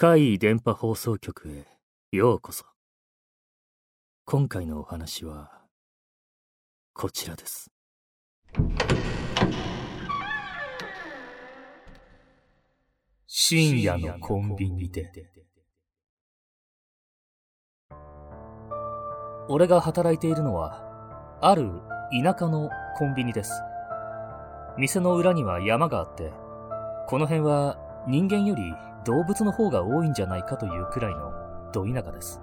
怪異電波放送局へようこそ。今回のお話は、こちらです。深夜のコンビニで。俺が働いているのは、ある田舎のコンビニです。店の裏には山があって、この辺は人間より動物の方が多いんじゃないかというくらいのど田舎です。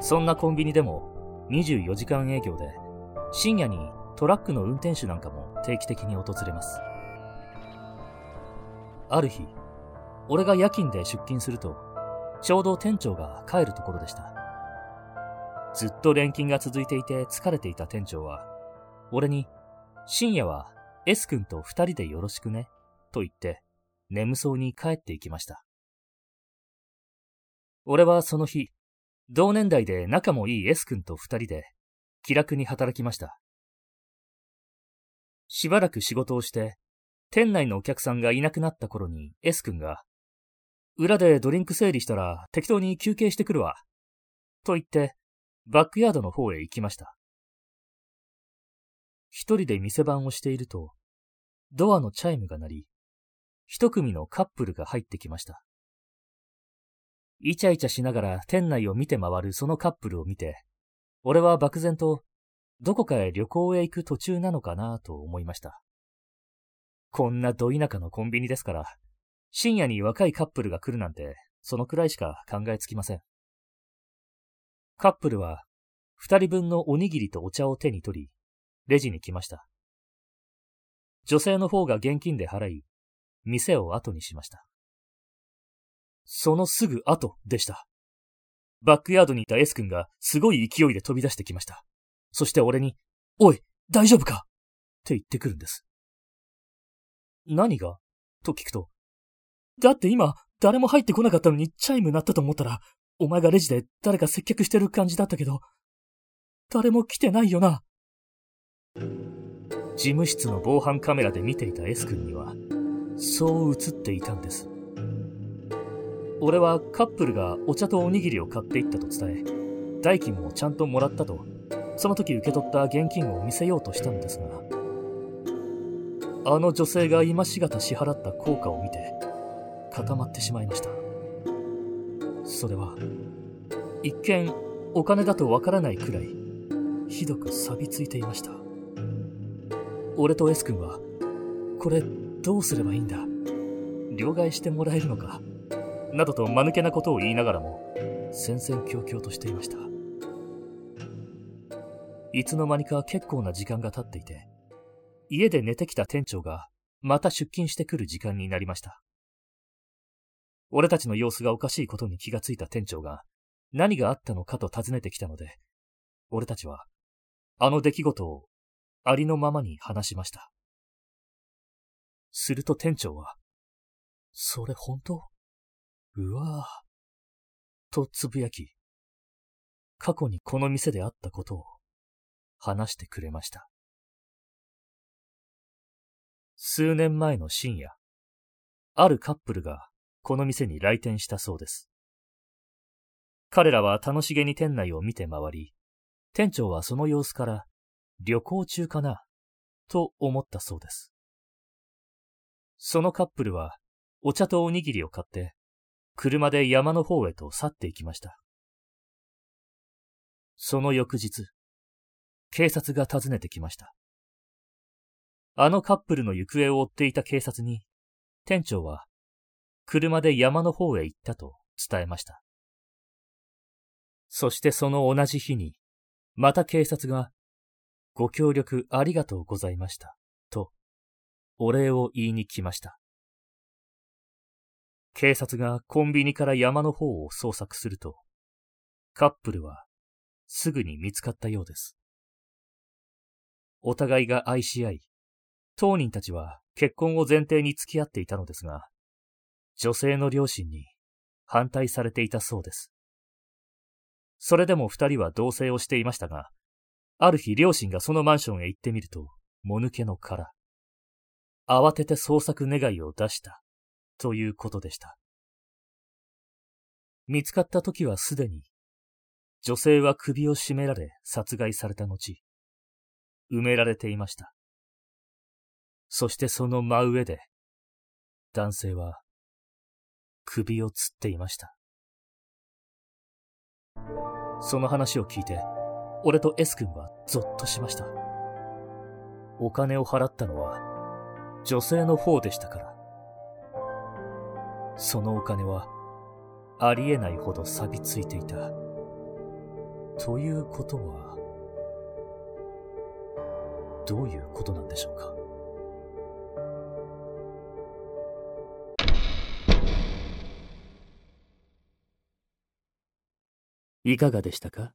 そんなコンビニでも24時間営業で深夜にトラックの運転手なんかも定期的に訪れます。ある日、俺が夜勤で出勤すると、ちょうど店長が帰るところでした。ずっと連勤が続いていて疲れていた店長は、俺に、深夜は S 君と二人でよろしくね、と言って、眠そうに帰っていきました。俺はその日、同年代で仲もいい S 君と二人で、気楽に働きました。しばらく仕事をして、店内のお客さんがいなくなった頃に S 君が、裏でドリンク整理したら適当に休憩してくるわ。と言って、バックヤードの方へ行きました。一人で店番をしていると、ドアのチャイムが鳴り、一組のカップルが入ってきました。イチャイチャしながら店内を見て回るそのカップルを見て、俺は漠然と、どこかへ旅行へ行く途中なのかなと思いました。こんなど田舎のコンビニですから、深夜に若いカップルが来るなんて、そのくらいしか考えつきません。カップルは、二人分のおにぎりとお茶を手に取り、レジに来ました。女性の方が現金で払い、店を後にしました。そのすぐ後でした。バックヤードにいた S 君がすごい勢いで飛び出してきました。そして俺に、おい、大丈夫か？って言ってくるんです。何が？と聞くと、だって今、誰も入ってこなかったのにチャイム鳴ったと思ったら、お前がレジで誰か接客してる感じだったけど、誰も来てないよな。事務室の防犯カメラで見ていた S 君には、そう映っていたんです。俺はカップルがお茶とおにぎりを買っていったと伝え、代金もちゃんともらったと、その時受け取った現金を見せようとしたのですが、あの女性が今しがた支払った効果を見て、固まってしまいました。それは、一見お金だとわからないくらい、ひどく錆びついていました。俺と S 君は、これどうすればいいんだ？両替してもらえるのか？などと間抜けなことを言いながらも、戦々恐々としていました。いつの間にか結構な時間が経っていて、家で寝てきた店長がまた出勤してくる時間になりました。俺たちの様子がおかしいことに気がついた店長が何があったのかと尋ねてきたので、俺たちはあの出来事をありのままに話しました。すると店長は、それ本当？うわぁ。とつぶやき、過去にこの店であったことを話してくれました。数年前の深夜、あるカップルがこの店に来店したそうです。彼らは楽しげに店内を見て回り、店長はその様子から旅行中かな？と思ったそうです。そのカップルはお茶とおにぎりを買って車で山の方へと去っていきました。その翌日、警察が訪ねてきました。あのカップルの行方を追っていた警察に、店長は、車で山の方へ行ったと伝えました。そしてその同じ日に、また警察が、ご協力ありがとうございました、と、お礼を言いに来ました。警察がコンビニから山の方を捜索すると、カップルはすぐに見つかったようです。お互いが愛し合い、当人たちは結婚を前提に付き合っていたのですが、女性の両親に反対されていたそうです。それでも二人は同棲をしていましたが、ある日両親がそのマンションへ行ってみると、もぬけの殻。慌てて捜索願いを出した、ということでした。見つかった時はすでに、女性は首を絞められ殺害された後、埋められていました。そしてその真上で、男性は首を吊っていました。その話を聞いて、俺と S 君はゾッとしました。お金を払ったのは女性の方でしたから。そのお金はありえないほど錆びついていた。ということは、どういうことなんでしょうか？いかがでしたか？